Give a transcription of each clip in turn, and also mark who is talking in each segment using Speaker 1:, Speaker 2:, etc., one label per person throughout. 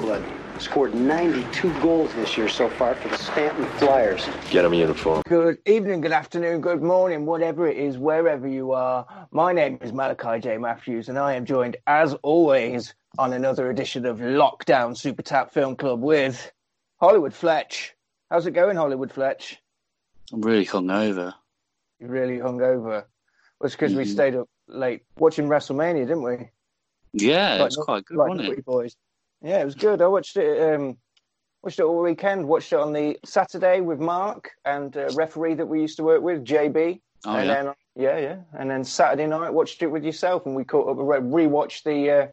Speaker 1: Youngblood. Scored 92 goals this year so far for the Stanton Flyers.
Speaker 2: Get him a uniform.
Speaker 3: Good evening, good afternoon, good morning, whatever it is, wherever you are. My name is Malachi J. Matthews, and I am joined, as always, on another edition of Lockdown Super Tat Film Club with Hollywood Fletch. How's it going, Hollywood Fletch?
Speaker 4: I'm really hungover.
Speaker 3: You're really hungover. Well, it's because we
Speaker 4: Mhm.
Speaker 3: stayed up late watching WrestleMania, didn't we?
Speaker 4: Yeah,
Speaker 3: Like
Speaker 4: it's quite good,
Speaker 3: like
Speaker 4: wasn't it?
Speaker 3: Boys. Yeah, it was good. I watched it. Um, watched it all weekend. Watched it on the Saturday with Mark and a referee that we used to work with, JB.
Speaker 4: Oh
Speaker 3: and
Speaker 4: yeah.
Speaker 3: then yeah, yeah, and then Saturday night watched it with yourself, and we caught up, re- rewatched the uh,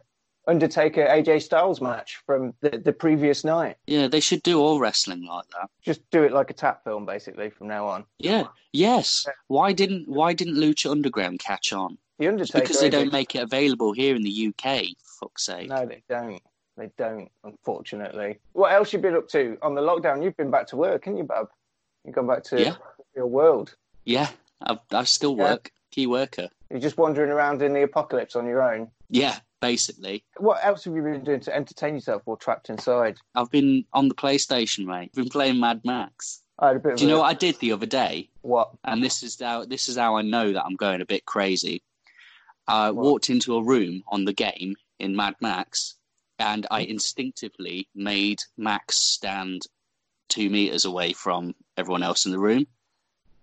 Speaker 3: Undertaker AJ Styles match from the, the previous night.
Speaker 4: Yeah, they should do all wrestling like that.
Speaker 3: Just do it like a tat film, basically, from now on.
Speaker 4: Yeah. Yes. Why didn't Why didn't Lucha Underground catch on?
Speaker 3: The
Speaker 4: It's
Speaker 3: Undertaker.
Speaker 4: because they don't make it available here in the UK. Fuck's sake.
Speaker 3: No, they don't. They don't, unfortunately. What else you been up to on the lockdown? You've been back to work, haven't you, Bub? You've gone back to
Speaker 4: Yeah.
Speaker 3: your world.
Speaker 4: Yeah, I I still
Speaker 3: Yeah.
Speaker 4: work. Key worker.
Speaker 3: You're just wandering around in the apocalypse on your own.
Speaker 4: Yeah, basically.
Speaker 3: What else have you been doing to entertain yourself while trapped inside?
Speaker 4: I've been on the PlayStation, mate. I've been playing Mad Max.
Speaker 3: I had a bit
Speaker 4: Do you know
Speaker 3: a-
Speaker 4: what I did the other day?
Speaker 3: what?
Speaker 4: and this is how this is how I know that I'm going a bit crazy. I
Speaker 3: What?
Speaker 4: walked into a room on the game in Mad Max, and I instinctively made Max stand two meters away from everyone else in the room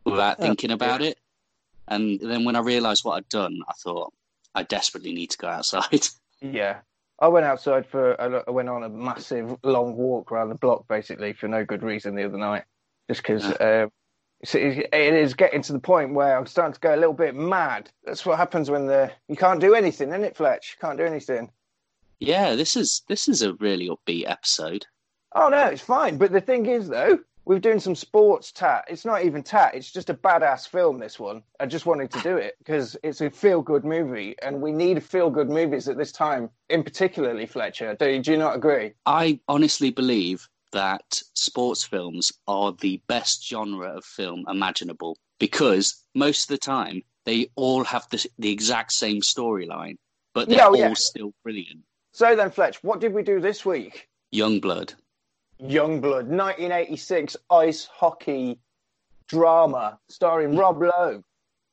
Speaker 4: without
Speaker 3: Oh,
Speaker 4: thinking about it. And then when I realised what I'd done, I thought I desperately need to go outside.
Speaker 3: Yeah. I went outside for, I went on a massive long walk around the block basically for no good reason the other night. Just because um, it's- it it is getting to the point where I'm starting to go a little bit mad. That's what happens when the you can't do anything, isn't it, Fletch? You can't do anything.
Speaker 4: Yeah, this is this is a really upbeat episode.
Speaker 3: Oh no, it's fine. But the thing is, though, we're doing some sports tat. It's not even tat. It's just a badass film. This one. I just wanted to do it because it's a feel-good movie, and we need feel-good movies at this time, in particularly Fletcher. Do, do you not agree?
Speaker 4: I honestly believe that sports films are the best genre of film imaginable because most of the time they all have the, the exact same storyline, but they're
Speaker 3: Yeah,
Speaker 4: all
Speaker 3: yeah.
Speaker 4: still brilliant.
Speaker 3: So then, Fletch, what did we do this week?
Speaker 4: Youngblood.
Speaker 3: Youngblood, 1986 ice hockey drama starring Rob Lowe,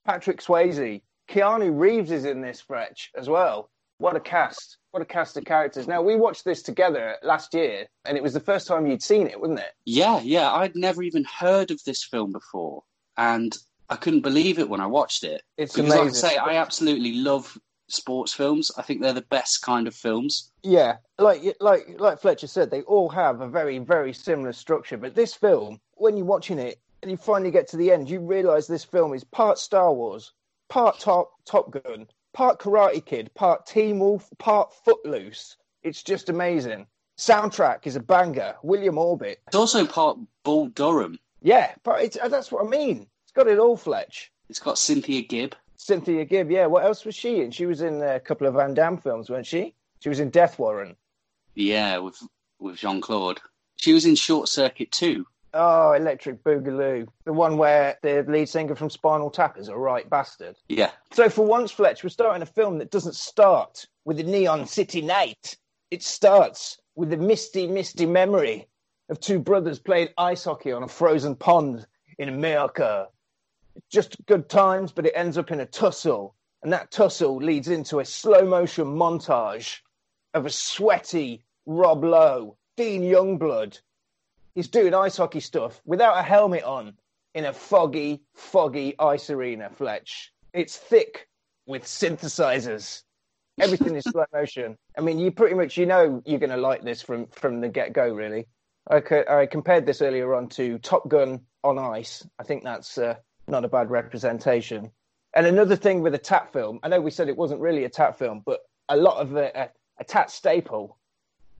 Speaker 3: Patrick Swayze, Keanu Reeves is in this Fletch as well. What a cast! What a cast of characters. Now we watched this together last year, and it was the first time you'd seen it, wasn't it?
Speaker 4: Yeah, yeah, I'd never even heard of this film before, and I couldn't believe it when I watched it.
Speaker 3: It's
Speaker 4: Because, like I
Speaker 3: amazing.
Speaker 4: say, I absolutely love sports films. I think they're the best kind of films.
Speaker 3: Yeah, like like like Fletcher said, they all have a very very similar structure. But this film, when you're watching it and you finally get to the end, you realise this film is part Star Wars, part Top Top Gun, part Karate Kid, part Teen Wolf, part Footloose. It's just amazing. Soundtrack is a banger. William Orbit.
Speaker 4: It's also part Bull Durham.
Speaker 3: Yeah, but it's, that's what I mean. It's got it all, Fletch.
Speaker 4: It's got Cynthia Gibb.
Speaker 3: Cynthia Gibb. Yeah, what else was she in? She was in a couple of Van Damme films, wasn't she? She was in Death Warrant.
Speaker 4: Yeah, with with Jean Claude. She was in Short Circuit too.
Speaker 3: Oh, Electric Boogaloo. The one where the lead singer from Spinal Tap is a right bastard.
Speaker 4: Yeah,
Speaker 3: So for once, Fletch, we're starting a film that doesn't start with the neon city night. It starts with the misty, misty memory of two brothers playing ice hockey on a frozen pond in America. Just good times, but it ends up in a tussle. And that tussle leads into a slow motion montage of a sweaty Rob Lowe, Dean Youngblood. He's doing ice hockey stuff without a helmet on in a foggy, foggy ice arena, Fletch. It's thick with synthesizers. Everything is slow motion. I mean, you pretty much you know you're going to like this from from the get go. Really, I, co- I compared this earlier on to Top Gun on ice. I think that's uh, not a bad representation. And another thing with a tat film, I know we said it wasn't really a tat film, but a lot of a, a, uh, a tat staple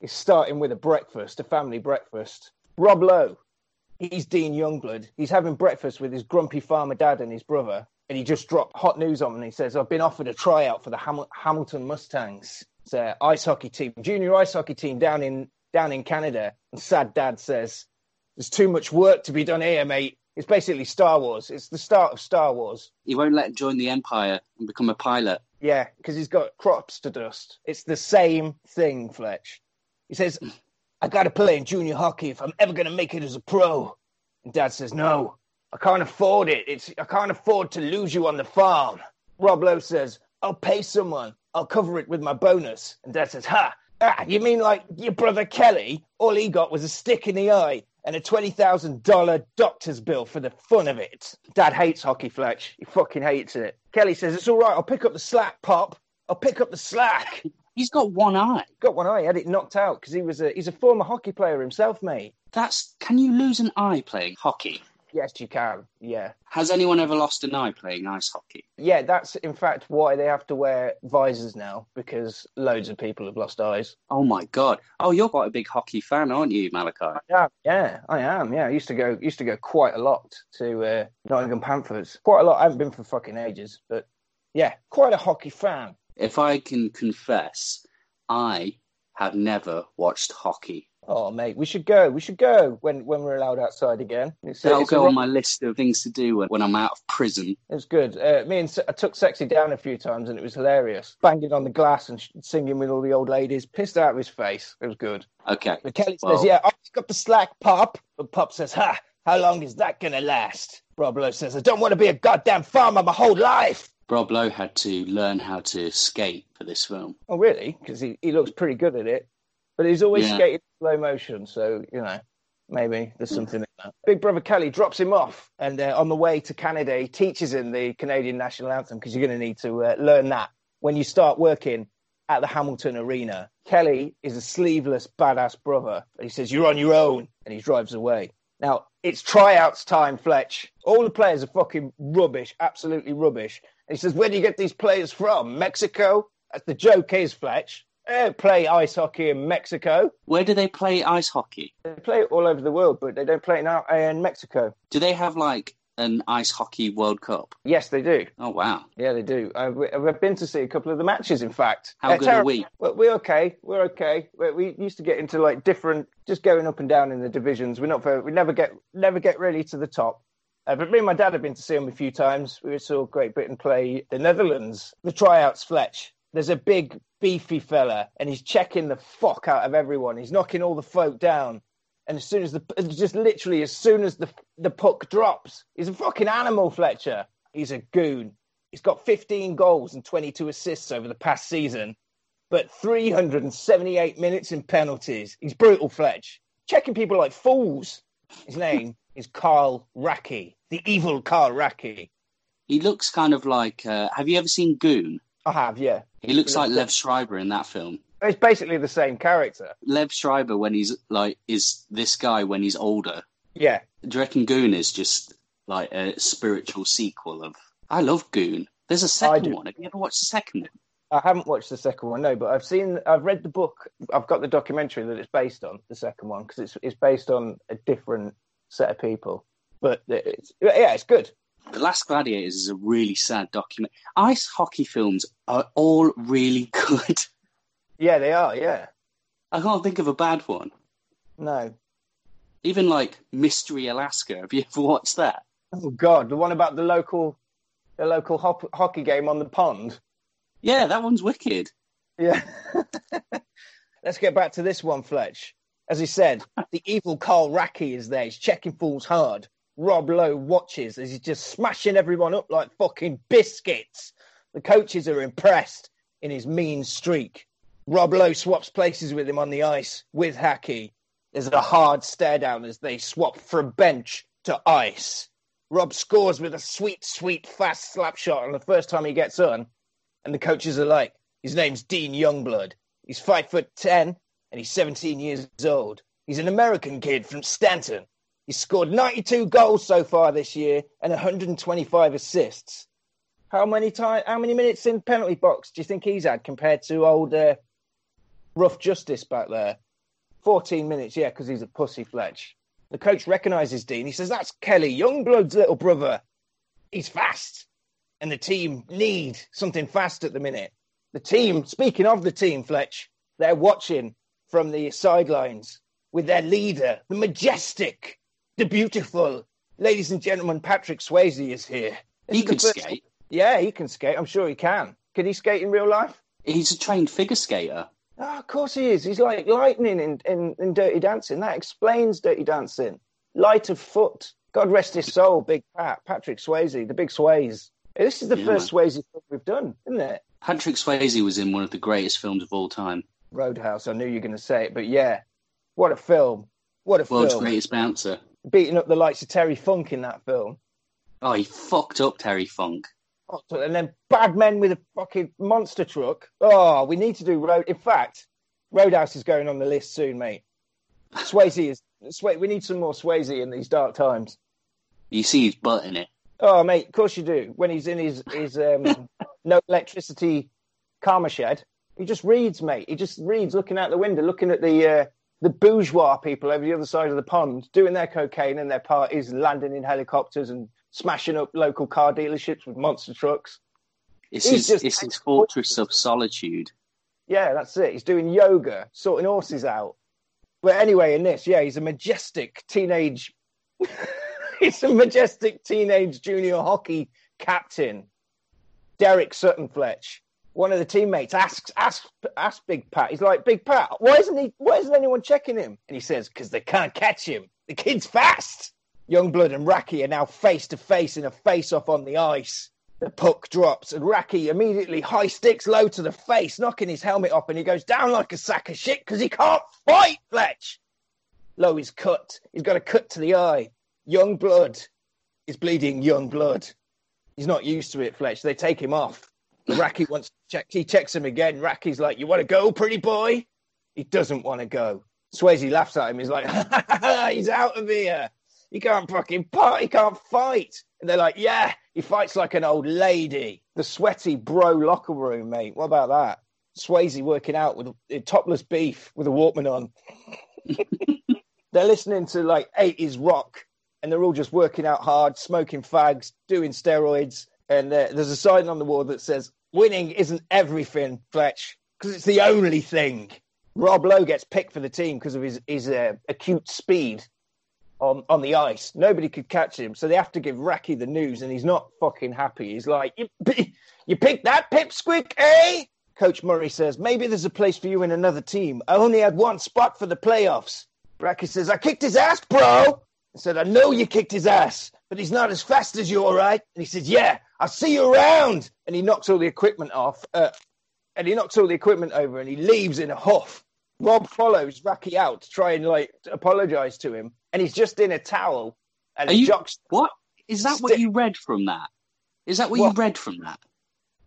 Speaker 3: is starting with a breakfast, a family breakfast. Rob Lowe, he's Dean Youngblood. He's having breakfast with his grumpy farmer dad and his brother, and he just dropped hot news on him. And he says, "I've been offered a tryout for the Ham- Hamilton Mustangs. It's an ice hockey team, junior ice hockey team down in down in Canada." And sad dad says, "There's too much work to be done here, mate. It's basically Star Wars. It's the start of Star Wars."
Speaker 4: he won't let him join the Empire and become a pilot.
Speaker 3: Yeah, because he's got crops to dust. It's the same thing, Fletch. He says, I got to play in junior hockey if I'm ever going to make it as a pro. And Dad says, No, I can't afford it. It's I can't afford to lose you on the farm. Rob Lowe says, I'll pay someone. I'll cover it with my bonus. And Dad says, Ha! Ah, you mean like your brother Kelly? All he got was a stick in the eye and a $20,000 doctor's bill for the fun of it. Dad hates hockey, Fletch. He fucking hates it. Kelly says, It's all right. I'll pick up the slack, Pop. I'll pick up the slack.
Speaker 4: He's got one eye.
Speaker 3: Got one eye. Had it knocked out because he was a he's a former hockey player himself, mate.
Speaker 4: That's can you lose an eye playing hockey?
Speaker 3: Yes, you can. Yeah,
Speaker 4: Has anyone ever lost an eye playing ice hockey?
Speaker 3: yeah. That's in fact why they have to wear visors now because loads of people have lost eyes.
Speaker 4: Oh my god! Oh, you're quite a big hockey fan, aren't you, Malachi?
Speaker 3: Yeah, yeah, I am. Yeah, I used to go used to go quite a lot to uh, Nottingham Panthers. Quite a lot. I haven't been for fucking ages, but yeah, quite a hockey fan.
Speaker 4: If I can confess, I have never watched hockey.
Speaker 3: Oh, mate, we should go. We should go when when we're allowed outside again. It's,
Speaker 4: That'll
Speaker 3: it's
Speaker 4: go on my list of things to do when- when I'm out of prison.
Speaker 3: It was good. Uh, me and I took Sexy down a few times, and it was hilarious. Banging on the glass and sh- singing with all the old ladies, pissed out of his face. It was good.
Speaker 4: Okay.
Speaker 3: But Kelly
Speaker 4: Well-
Speaker 3: says, "Yeah, I'll pick up the slack, Pop." But Pop says, "Ha! How long is that gonna last?" Rob Lowe says, "I don't want to be a goddamn farmer my whole life."
Speaker 4: Rob Lowe had to learn how to skate for this film.
Speaker 3: Oh, really? Because he, he looks pretty good at it. But he's always
Speaker 4: Yeah.
Speaker 3: skated slow motion, so, you know, maybe there's something in that. Big brother Kelly drops him off, and uh, on the way to Canada, he teaches him the Canadian national anthem because you're going to need to uh, learn that when you start working at the Hamilton Arena. Kelly is a sleeveless, badass brother. He says, You're on your own, and he drives away. Now, it's tryouts time, Fletch. All the players are fucking rubbish, absolutely rubbish. And he says, Where do you get these players from? Mexico? That's the joke is, Fletch. Don't play ice hockey in Mexico.
Speaker 4: Where do they play ice hockey?
Speaker 3: They play it all over the world, but they don't play it now in Mexico.
Speaker 4: Do they have like an ice hockey World Cup?
Speaker 3: Yes, they do.
Speaker 4: Oh wow!
Speaker 3: Yeah, they do. I've, I've been to see a couple of the matches, in fact.
Speaker 4: How
Speaker 3: Uh,
Speaker 4: good are we?
Speaker 3: Well, we're okay. We're okay. We, we used to get into like different, just going up and down in the divisions. We're not very, we never get, never get really to the top. Uh, but me and my dad have been to see them a few times. We saw Great Britain play the Netherlands. The tryouts, Fletch. There's a big, beefy fella, and he's checking the fuck out of everyone. He's knocking all the folk down. And as soon as the, just literally as soon as the the puck drops, he's a fucking animal, Fletcher. He's a goon. He's got 15 goals and 22 assists over the past season, but 378 minutes in penalties. He's brutal, Fletch. Checking people like fools. His name is Carl Racki, the evil Carl Racki.
Speaker 4: He looks kind of like. Uh, have you ever seen Goon?
Speaker 3: I have, yeah.
Speaker 4: He looks
Speaker 3: He
Speaker 4: like
Speaker 3: looks-
Speaker 4: Liev Schreiber in that film.
Speaker 3: It's basically the same character.
Speaker 4: Liev Schreiber when he's like is this guy when he's older.
Speaker 3: Yeah.
Speaker 4: Do you reckon Goon is just like a spiritual sequel of? I love Goon. There's a second one. Have you ever watched the second one?
Speaker 3: I haven't watched the second one, no, but I've seen, I've read the book. I've got the documentary that it's based on, the second one, because it's it's based on a different set of people. But it's, yeah, it's good.
Speaker 4: The Last Gladiators is a really sad document. Ice hockey films are all really good.
Speaker 3: Yeah, they are. Yeah,
Speaker 4: I can't think of a bad one.
Speaker 3: no.
Speaker 4: Even like Mystery Alaska. Have you ever watched that?
Speaker 3: Oh God, the one about the local, the local hop, hockey game on the pond.
Speaker 4: Yeah, that one's wicked.
Speaker 3: Yeah. Let's get back to this one, Fletch. As he said, the evil Carl Racki is there. He's checking fools hard. Rob Lowe watches as he's just smashing everyone up like fucking biscuits. The coaches are impressed in his mean streak. Rob Lowe swaps places with him on the ice with Hackey. There's a hard stare down as they swap from bench to ice. Rob scores with a sweet, sweet, fast slap shot on the first time he gets on. And the coaches are like, his name's Dean Youngblood. He's five foot ten and he's 17 years old. He's an American kid from Stanton. He's scored 92 goals so far this year and 125 assists. How many time? How many minutes in penalty box do you think he's had compared to old uh, Rough Justice back there? 14 minutes, yeah, because he's a pussy, Fletch. The coach recognises Dean. He says, "That's Kelly Youngblood's little brother. He's fast, and the team need something fast at the minute." The team, speaking of the team, Fletch, they're watching from the sidelines with their leader, the majestic, the beautiful. Ladies and gentlemen, Patrick Swayze is here. This
Speaker 4: He
Speaker 3: is
Speaker 4: could
Speaker 3: first-
Speaker 4: skate.
Speaker 3: Yeah, he can skate. I'm sure he can. Can he skate in real life?
Speaker 4: He's a trained figure skater.
Speaker 3: Oh, of course he is. He's like lightning in, in, in Dirty Dancing. That explains Dirty Dancing. Light of foot. God rest his soul, Big Pat, Patrick Swayze, the big Sways. This is the
Speaker 4: Yeah,
Speaker 3: first Swayze film we've done, isn't it?
Speaker 4: Patrick Swayze was in one of the greatest films of all time.
Speaker 3: Roadhouse. I knew you were going to say it, but yeah, what a film! What a
Speaker 4: World's
Speaker 3: film!
Speaker 4: greatest bouncer.
Speaker 3: Beating up the likes of Terry Funk in that film,
Speaker 4: Oh, he fucked up Terry Funk.
Speaker 3: and then bad men with a fucking monster truck. Oh, we need to do road. In fact, Roadhouse is going on the list soon, mate. Swayze is. Sway, we need some more Swayze in these dark times.
Speaker 4: You see his butt in it.
Speaker 3: Oh, mate, of course you do. When he's in his his um, no electricity karma shed, he just reads, mate. He just reads, looking out the window, looking at the uh, the bourgeois people over the other side of the pond doing their cocaine and their parties, and landing in helicopters and smashing up local car dealerships with monster trucks.
Speaker 4: It's
Speaker 3: He's
Speaker 4: his, it's his fortress of solitude.
Speaker 3: Yeah, that's it. He's doing yoga, sorting horses out. But anyway, in this, yeah, he's a majestic teenage. he's a majestic teenage junior hockey captain, Derek Sutton Fletch. One of the teammates asks, asks, asks Big Pat. He's like, Big Pat, why isn't he? Why isn't anyone checking him? And he says, because they can't catch him. The kid's fast. Youngblood and Racki are now face to face in a face-off on the ice. The puck drops, and Racki immediately high sticks low to the face, knocking his helmet off, and he goes down like a sack of shit because he can't fight, Fletch. Lowe is cut. He's got a cut to the eye. Young blood is bleeding young blood. He's not used to it, Fletch. They take him off. Racki wants to check. He checks him again. Racki's like, You want to go, pretty boy? He doesn't want to go. Swayze laughs at him. He's like, He's out of here. He can't fucking fight. He can't fight. And they're like, Yeah, he fights like an old lady. The sweaty bro locker room, mate. What about that? Swayze working out with topless beef with a Walkman on. they're listening to like 80s rock and they're all just working out hard, smoking fags, doing steroids. And uh, there's a sign on the wall that says, Winning isn't everything, Fletch, because it's the only thing. Rob Lowe gets picked for the team because of his, his uh, acute speed on, on the ice. Nobody could catch him. So they have to give Racki the news, and he's not fucking happy. He's like, You, you picked that pipsqueak, eh? Coach Murray says, Maybe there's a place for you in another team. I only had one spot for the playoffs. Racki says, I kicked his ass, bro. I said, I know you kicked his ass, but he's not as fast as you, all right? And he says, Yeah, I'll see you around. And he knocks all the equipment off, uh, and he knocks all the equipment over, and he leaves in a huff. Rob follows Racki out to try and like apologize to him, and he's just in a towel and
Speaker 4: Are you-
Speaker 3: jocks.
Speaker 4: What? Is that what you read from that? Is that what,
Speaker 3: What?
Speaker 4: you read from that?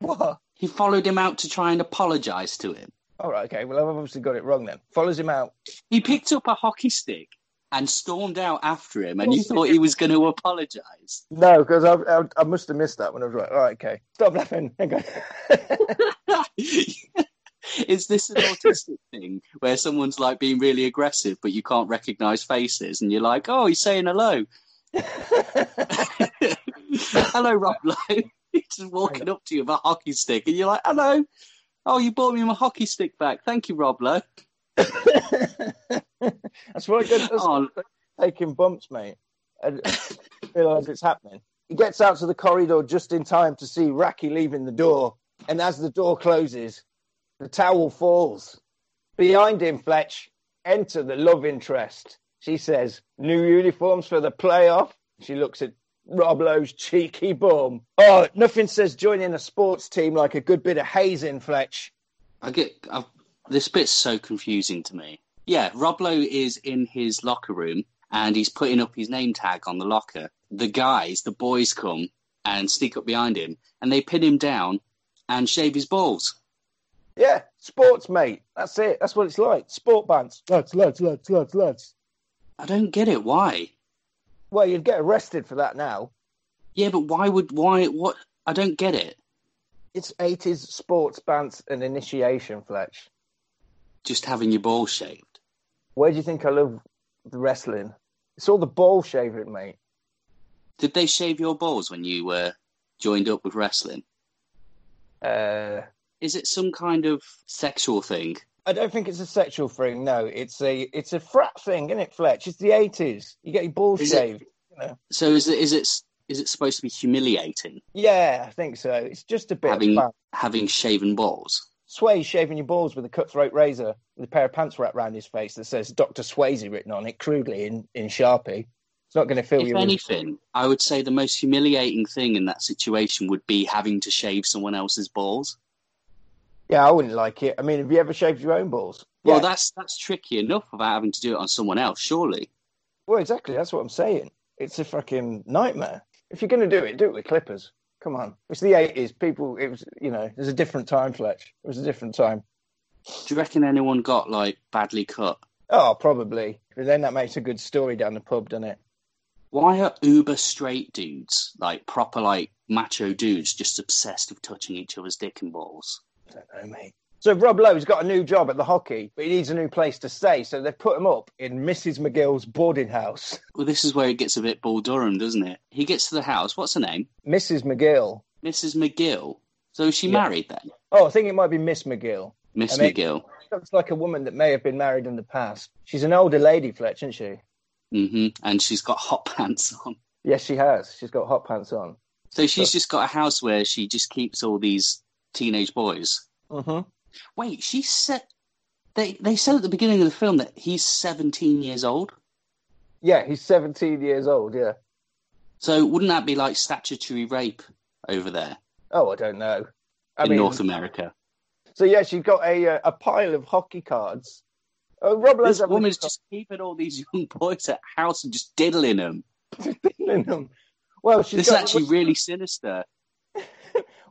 Speaker 3: What?
Speaker 4: He followed him out to try and apologise to him.
Speaker 3: All right, okay. Well, I've obviously got it wrong then. Follows him out.
Speaker 4: He picked up a hockey stick and stormed out after him, and you thought he was going to apologise.
Speaker 3: No, because I, I, I must have missed that when I was right. All right, okay. Stop laughing. On.
Speaker 4: Is this an autistic thing where someone's like being really aggressive, but you can't recognise faces, and you're like, "Oh, he's saying hello." hello, Rob Lowe. He's just walking up to you with a hockey stick, and you're like, "Hello." Oh, you bought me my hockey stick back. Thank you, Rob Lowe.
Speaker 3: That's what I. That's
Speaker 4: Oh.
Speaker 3: taking bumps, mate. And realise it's happening. He gets out to the corridor just in time to see Racki leaving the door. And as the door closes, the towel falls. Behind him, Fletch, enter the love interest. She says, New uniforms for the playoff. She looks at Rob Lowe's cheeky bum. Oh, nothing says joining a sports team like a good bit of hazing, Fletch.
Speaker 4: I get i this bit's so confusing to me. Yeah, Rob Lowe is in his locker room and he's putting up his name tag on the locker. The guys, the boys come and sneak up behind him and they pin him down and shave his balls.
Speaker 3: Yeah, sports, mate. That's it. That's what it's like. Sport bands. Lads, lads, lads, lads, lads.
Speaker 4: I don't get it. Why?
Speaker 3: Well, you'd get arrested for that now.
Speaker 4: Yeah, but why would why what? I don't get it.
Speaker 3: It's 80s sports bands and initiation, Fletch.
Speaker 4: Just having your balls shaved.
Speaker 3: Where do you think I love the wrestling? It's all the ball shaving, mate.
Speaker 4: Did they shave your balls when you uh, joined up with wrestling?
Speaker 3: Uh,
Speaker 4: Is it some kind of sexual thing?
Speaker 3: I don't think it's a sexual thing. No, it's a it's a frat thing, isn't it, Fletch? It's the 80s. You get your balls
Speaker 4: Is it-
Speaker 3: shaved.
Speaker 4: So is it is it is it supposed to be humiliating
Speaker 3: Yeah, I think so. It's just a bit
Speaker 4: having having shaven balls?
Speaker 3: Swayze shaving your balls with a cutthroat razor with a pair of pants wrapped around his face that says Dr. Swayze written on it crudely in, in Sharpie. It's not going to fill
Speaker 4: If
Speaker 3: you with
Speaker 4: anything, I would say the most humiliating thing in that situation would be having to shave someone else's balls.
Speaker 3: Yeah, I wouldn't like it. I mean, have you ever shaved your own balls?
Speaker 4: Well,
Speaker 3: Yeah.
Speaker 4: that's that's tricky enough without having to do it on someone else, surely.
Speaker 3: Well, exactly. That's what I'm saying. It's a fucking nightmare. If you're going to do it, do it with clippers. Come on. It's the 80s. People, it was, you know, there's a different time, Fletch. It was a different time.
Speaker 4: Do you reckon anyone got like badly cut?
Speaker 3: Oh, probably. But then that makes a good story down the pub, doesn't it?
Speaker 4: Why are uber straight dudes, like proper like macho dudes, just obsessed with touching each other's dick and balls?
Speaker 3: I don't know, mate. So Rob Lowe's got a new job at the hockey, but he needs a new place to stay. So they've put him up in Mrs. McGill's boarding house.
Speaker 4: Well, this is where it gets a bit Bull Durham, doesn't it? He gets to the house. What's her name?
Speaker 3: Mrs. McGill.
Speaker 4: Mrs. McGill. So is she
Speaker 3: Yeah.
Speaker 4: married then?
Speaker 3: Oh, I think it might be Miss McGill.
Speaker 4: Miss
Speaker 3: I mean-
Speaker 4: McGill.
Speaker 3: Looks like a woman that may have been married in the past. She's an older lady, Fletch, isn't she?
Speaker 4: Mm-hmm. And she's got hot pants on.
Speaker 3: Yes, she has. She's got hot pants on.
Speaker 4: So she's just got a house where she just keeps all these teenage boys.
Speaker 3: Mm-hmm.
Speaker 4: Wait, she said they they said at the beginning of the film that he's 17 years old.
Speaker 3: Yeah, he's 17 years old, yeah.
Speaker 4: So wouldn't that be like statutory rape over there
Speaker 3: Oh, I don't know. I
Speaker 4: in
Speaker 3: mean,
Speaker 4: North America?
Speaker 3: so yeah, she's got a uh, a pile of hockey cards. Oh, Rob
Speaker 4: This woman's just keeping all these young boys at house and just diddling them.
Speaker 3: in them. Well, she's
Speaker 4: This is actually really sinister.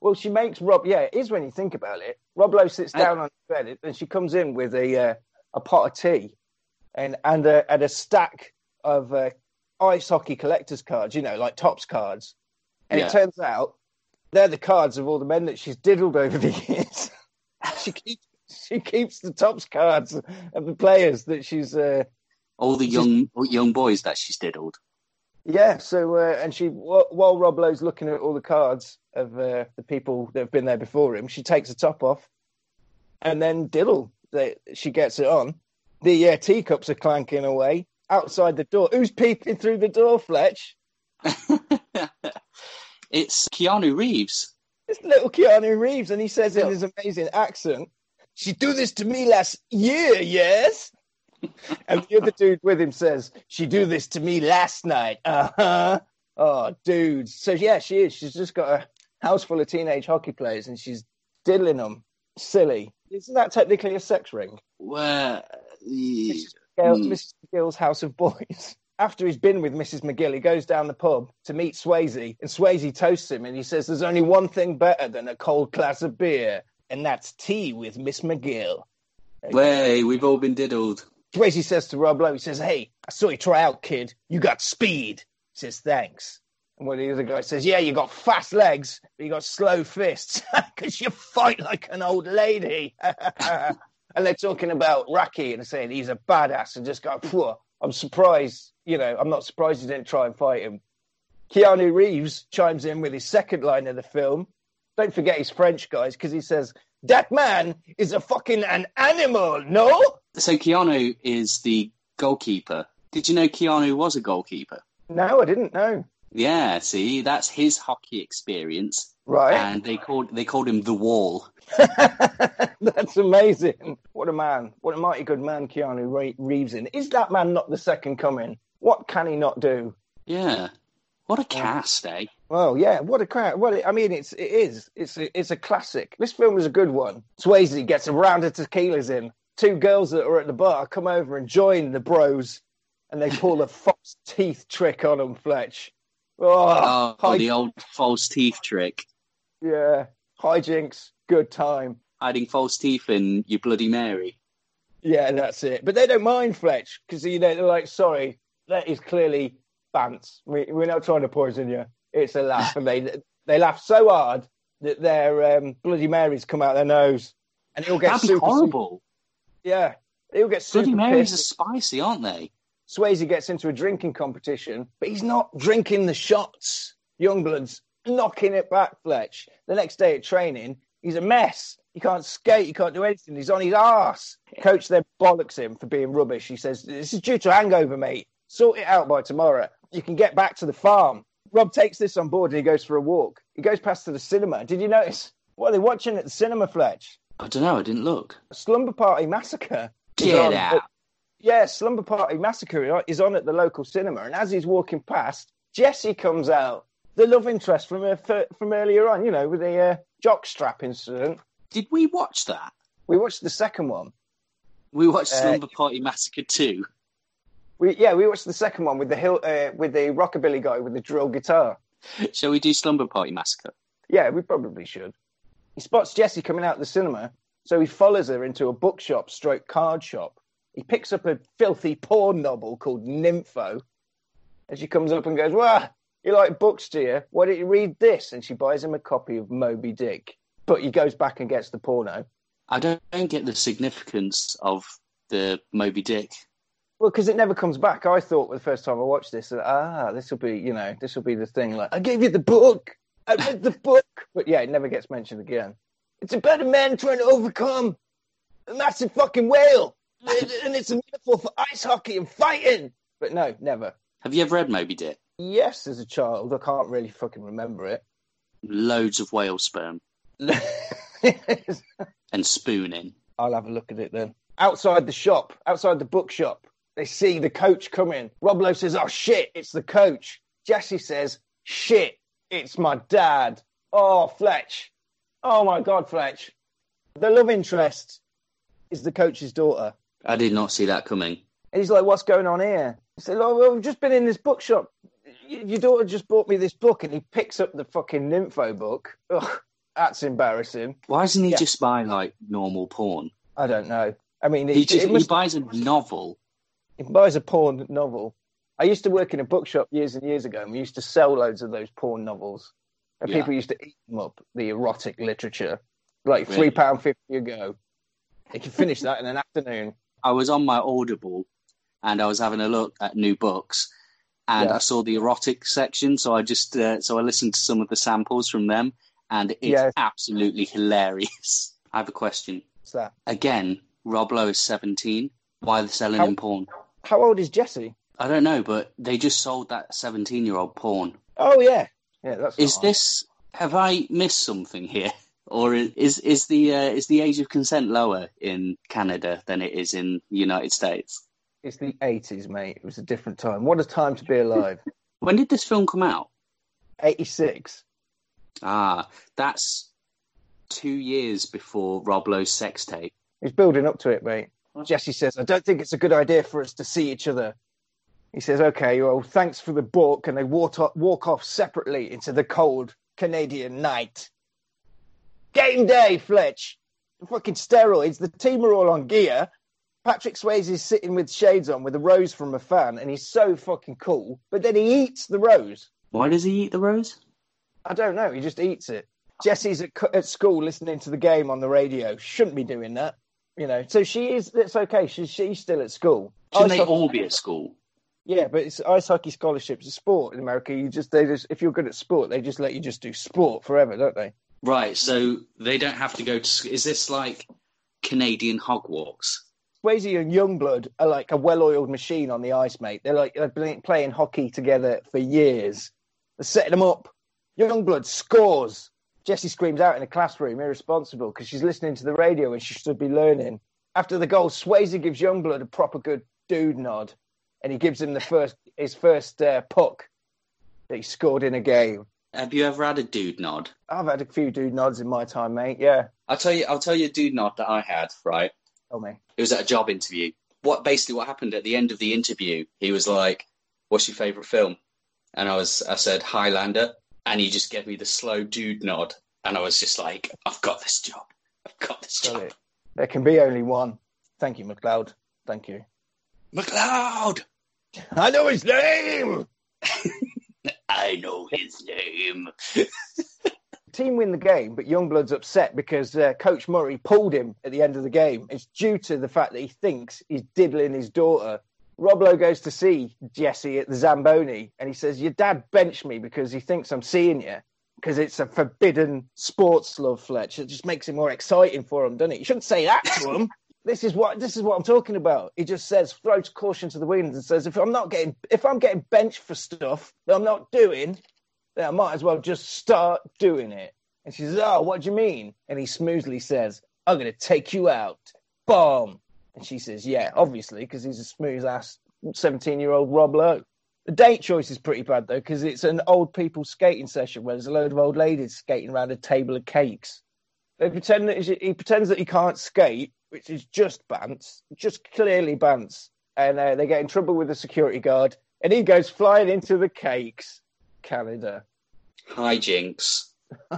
Speaker 3: Well, she makes Rob. Yeah, it is when you think about it. Rob Lowe sits
Speaker 4: I-
Speaker 3: down on the bed and she comes in with a uh, a pot of tea and and a, and a stack of uh, ice hockey collectors cards. You know, like Topps cards. And
Speaker 4: Yeah.
Speaker 3: it turns out they're the cards of all the men that she's diddled over the years. she keeps she keeps the Topps cards of the players that she's. Uh,
Speaker 4: All the young young boys that she's diddled.
Speaker 3: Yeah, so uh, and she wh- while Rob Lowe's looking at all the cards of uh, the people that have been there before him, she takes the top off, and then diddle, they, she gets it on. The uh, teacups are clanking away outside the door. Who's peeping through the door, Fletch?
Speaker 4: it's Keanu Reeves.
Speaker 3: It's little Keanu Reeves, and he says in his amazing accent, "She do this to me last year, yes." and the other dude with him says, "She do this to me last night." Uh huh. Oh, dude. So yeah, she is. She's just got a house full of teenage hockey players, and she's diddling them. Silly. Isn't that technically a sex ring?
Speaker 4: Where
Speaker 3: Mrs.
Speaker 4: Hmm.
Speaker 3: McGill, Mrs. McGill's house of boys. After he's been with Mrs. McGill, he goes down the pub to meet Swayze, and Swayze toasts him, and he says, "There's only one thing better than a cold glass of beer, and that's tea with Miss McGill."
Speaker 4: Way, we've all been diddled.
Speaker 3: Swayze says to Rob Lowe, he says, "Hey, I saw you try out, kid. You got speed." He says, "Thanks." And one of the other guys says, "Yeah, you got fast legs, but you got slow fists because you fight like an old lady." and they're talking about Rocky and saying he's a badass, and just go, "Phew, I'm surprised. You know, I'm not surprised you didn't try and fight him." Keanu Reeves chimes in with his second line of the film. Don't forget he's French, guys, because he says, "That man is a fucking an animal, no?"
Speaker 4: So Keanu is the goalkeeper. Did you know Keanu was a goalkeeper?
Speaker 3: No, I didn't know.
Speaker 4: Yeah, see, that's his hockey experience,
Speaker 3: Right.
Speaker 4: and they called they called him the Wall.
Speaker 3: That's amazing. What a man. What a mighty good man Keanu Re- Reeves in. Is that man not the second coming? What can he not do?
Speaker 4: Yeah, what a cast, eh?
Speaker 3: Well, yeah, what a crowd. Well, I mean, it's it is. It's a, it's a classic. This film is a good one. Swayze gets a round of tequilas in. Two girls that are at the bar come over and join the bros, and they pull a false teeth trick on them, Fletch. Oh,
Speaker 4: Oh, the old false teeth trick,
Speaker 3: yeah, hijinks, good time.
Speaker 4: hiding false teeth in your Bloody Mary.
Speaker 3: Yeah, that's it. But they don't mind Fletch because you know they're like, sorry, that is clearly bants. We, we're not trying to poison you. It's a laugh, and they they laugh so hard that their um, bloody Marys come out their nose, and it'll get
Speaker 4: That'd be
Speaker 3: super,
Speaker 4: horrible.
Speaker 3: Yeah, he'll get super
Speaker 4: Bloody Marys are spicy, aren't they?
Speaker 3: Swayze gets into a drinking competition, but he's not drinking the shots. Youngblood's knocking it back, Fletch. The next day at training, he's a mess. He can't skate, he can't do anything. He's on his arse. Coach then bollocks him for being rubbish. He says, This is due to hangover, mate. Sort it out by tomorrow. You can get back to the farm. Rob takes this on board and he goes for a walk. He goes past to the cinema. Did you notice? What are they watching at the cinema, Fletch?
Speaker 4: I don't know. I didn't look.
Speaker 3: Slumber Party Massacre.
Speaker 4: Get out.
Speaker 3: Yeah, Slumber Party Massacre is on at the local cinema, and as he's walking past, Jesse comes out, the love interest from her, from earlier on, you know, with the uh, jockstrap incident.
Speaker 4: Did we watch that?
Speaker 3: We watched the second one.
Speaker 4: We watched
Speaker 3: Uh,
Speaker 4: Slumber Party Massacre 2.
Speaker 3: We yeah, we watched the second one with the hill uh, with the rockabilly guy with the drill guitar.
Speaker 4: Shall we do Slumber Party Massacre?
Speaker 3: Yeah, we probably should. He spots Jessie coming out of the cinema, so he follows her into a bookshop stroke card shop. He picks up a filthy porn novel called Nympho. And she comes up and goes, Well, you like books, do you? Why don't you read this? And she buys him a copy of Moby Dick. But he goes back and gets the porno.
Speaker 4: I don't, don't get the significance of the Moby Dick.
Speaker 3: Well, because it never comes back. I thought the first time I watched this, that, ah, this will be, you know, this will be the thing. Like, I gave you the book. I read the book. But yeah, it never gets mentioned again. It's about a man trying to overcome a massive fucking whale. and it's a metaphor for ice hockey and fighting. But no, never.
Speaker 4: Have you ever read Moby Dick?
Speaker 3: Yes, as a child, I can't really fucking remember it.
Speaker 4: Loads of whale sperm and spooning.
Speaker 3: I'll have a look at it then. Outside the shop, outside the bookshop, they see the coach coming. Rob Lowe says, Oh shit, it's the coach. Jesse says, Shit, it's my dad. Oh, Fletch. Oh my God, Fletch. The love interest is the coach's daughter.
Speaker 4: I did not see that coming.
Speaker 3: And he's like, What's going on here? He said, Oh, well, we've just been in this bookshop. Your daughter just bought me this book. And he picks up the fucking Nympho book. Ugh, that's embarrassing.
Speaker 4: Why doesn't he
Speaker 3: Yeah.
Speaker 4: just buy like normal porn?
Speaker 3: I don't know. I mean,
Speaker 4: He just
Speaker 3: it
Speaker 4: he buys a novel.
Speaker 3: He buys a porn novel. I used to work in a bookshop years and years ago, and we used to sell loads of those porn novels. And
Speaker 4: Yeah.
Speaker 3: people used to eat them up, the erotic literature, like
Speaker 4: Really?
Speaker 3: three pound fifty a go. You can finish that in an afternoon.
Speaker 4: I was on my Audible and I was having a look at new books and
Speaker 3: Yeah.
Speaker 4: I saw the erotic section. So I just, uh, so I listened to some of the samples from them and it's absolutely hilarious. I have a question.
Speaker 3: What's that?
Speaker 4: Again, Rob Lowe is 17. Why are they selling
Speaker 3: How-
Speaker 4: him porn?
Speaker 3: How old is Jesse?
Speaker 4: I don't know, but they just sold that 17 year old porn.
Speaker 3: Oh yeah, yeah. That's
Speaker 4: Is
Speaker 3: not-
Speaker 4: this, have I missed something here? Or is is the uh, is the age of consent lower in Canada than it is in the United States?
Speaker 3: It's the eighties, mate. It was a different time. What a time to be alive.
Speaker 4: When did this film come out?
Speaker 3: Eighty six.
Speaker 4: Ah, that's two years before Rob Lowe's sex tape.
Speaker 3: He's building up to it, mate. Jesse says, I don't think it's a good idea for us to see each other. He says, okay, well, thanks for the book. And they walk off, walk off separately into the cold Canadian night. Game day, Fletch. The fucking steroids. The team are all on gear. Patrick Swayze is sitting with shades on with a rose from a fan, and he's so fucking cool. But then he eats the rose.
Speaker 4: Why does he eat the rose?
Speaker 3: I don't know. He just eats it. Jesse's at, at school listening to the game on the radio. Shouldn't be doing that. You know, so she is. It's okay. She's she's still at school.
Speaker 4: Shouldn't they all be at school?
Speaker 3: Yeah, but it's ice hockey scholarships. A sport in America. You just they just if you're good at sport, they just let you just do sport forever, don't they?
Speaker 4: Right, so they don't have to go to. Is this like Canadian Hogwarts?
Speaker 3: Swayze and Youngblood are like a well-oiled machine on the ice, mate. They're like they've been playing hockey together for years. They're setting them up. Youngblood scores. Jessie screams out in the classroom, irresponsible, because she's listening to the radio and she should be learning. After the goal, Swayze gives Youngblood a proper good dude nod, and he gives him the first his first uh, puck that he scored in a game.
Speaker 4: Have you ever had a dude nod?
Speaker 3: I've had a few dude nods in my time, mate. Yeah.
Speaker 4: I'll tell you. I'll tell you a dude nod that I had. Right,
Speaker 3: Tell me.
Speaker 4: it was at a job interview. What basically what happened at the end of the interview? He was like, "What's your favorite film?" And I was, I said Highlander, and he just gave me the slow dude nod, and I was just like, "I've got this job. I've got this
Speaker 3: Got
Speaker 4: job."
Speaker 3: it. There can be only one. Thank you, MacLeod. Thank you.
Speaker 4: MacLeod.
Speaker 3: I know his name.
Speaker 4: I know his name.
Speaker 3: Team win the game, but Youngblood's upset because uh, Coach Murray pulled him at the end of the game. It's due to the fact that he thinks he's diddling his daughter. Rob Lowe goes to see Jesse at the Zamboni and he says, Your dad benched me because he thinks I'm seeing you. Because it's a forbidden sports love, Fletch. It just makes it more exciting for him, doesn't it? You shouldn't say that to him. This is what this is what I'm talking about. He just says, throws caution to the wind and says, if I'm not getting if I'm getting benched for stuff that I'm not doing, then I might as well just start doing it. And she says, Oh, what do you mean? And he smoothly says, I'm going to take you out. Bomb. And she says, yeah, obviously, because he's a smooth ass 17 year old Rob Lowe. The date choice is pretty bad, though, because it's an old people skating session where there's a load of old ladies skating around a table of cakes. They pretend that he pretends that he can't skate, which is just bants, just clearly bants. And uh, they get in trouble with the security guard, and he goes flying into the cakes. Canada.
Speaker 4: Hijinks.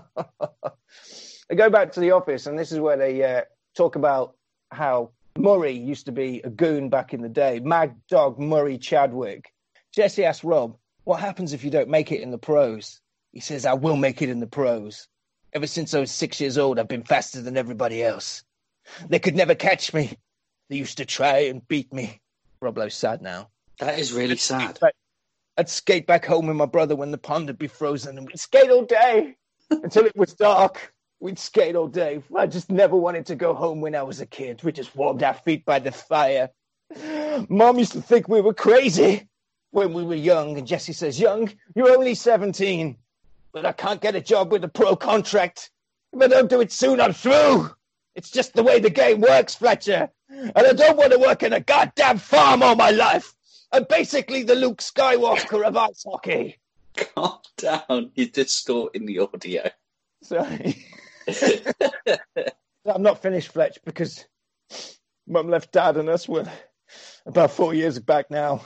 Speaker 3: they go back to the office, and this is where they uh, talk about how Murray used to be a goon back in the day. Mad Dog Murray Chadwick. Jesse asks Rob, What happens if you don't make it in the pros? He says, I will make it in the pros. Ever since I was six years old, I've been faster than everybody else. They could never catch me. They used to try and beat me. Rob Lowe's sad now.
Speaker 4: That is really sad.
Speaker 3: I'd skate back home with my brother when the pond would be frozen, and we'd skate all day until it was dark. We'd skate all day. I just never wanted to go home when I was a kid. We just warmed our feet by the fire. Mom used to think we were crazy when we were young, and Jesse says, Young, you're only 17, but I can't get a job with a pro contract. If I don't do it soon, I'm through. It's just the way the game works, Fletcher. And I don't want to work in a goddamn farm all my life. I'm basically the Luke Skywalker of ice hockey.
Speaker 4: Calm down. You're distorting the audio.
Speaker 3: Sorry. I'm not finished, Fletch, because Mum left Dad and us with about four years back now.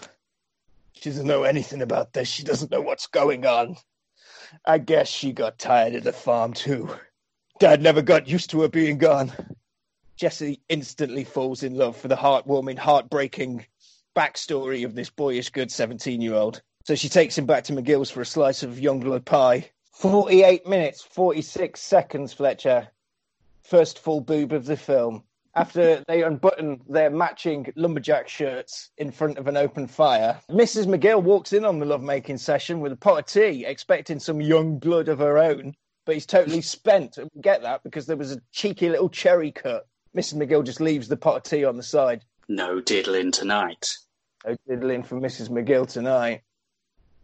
Speaker 3: She doesn't know anything about this. She doesn't know what's going on. I guess she got tired of the farm too. Dad never got used to her being gone. Jesse instantly falls in love for the heartwarming, heartbreaking backstory of this boyish good 17 year old. So she takes him back to McGill's for a slice of Youngblood pie 48 minutes, 46 seconds, Fletcher. First full boob of the film. After they unbutton their matching lumberjack shirts in front of an open fire, Mrs. McGill walks in on the lovemaking session with a pot of tea, expecting some young blood of her own. But he's totally spent. And We get that because there was a cheeky little cherry cut. Mrs. McGill just leaves the pot of tea on the side.
Speaker 4: No diddling tonight.
Speaker 3: No diddling for Mrs. McGill tonight.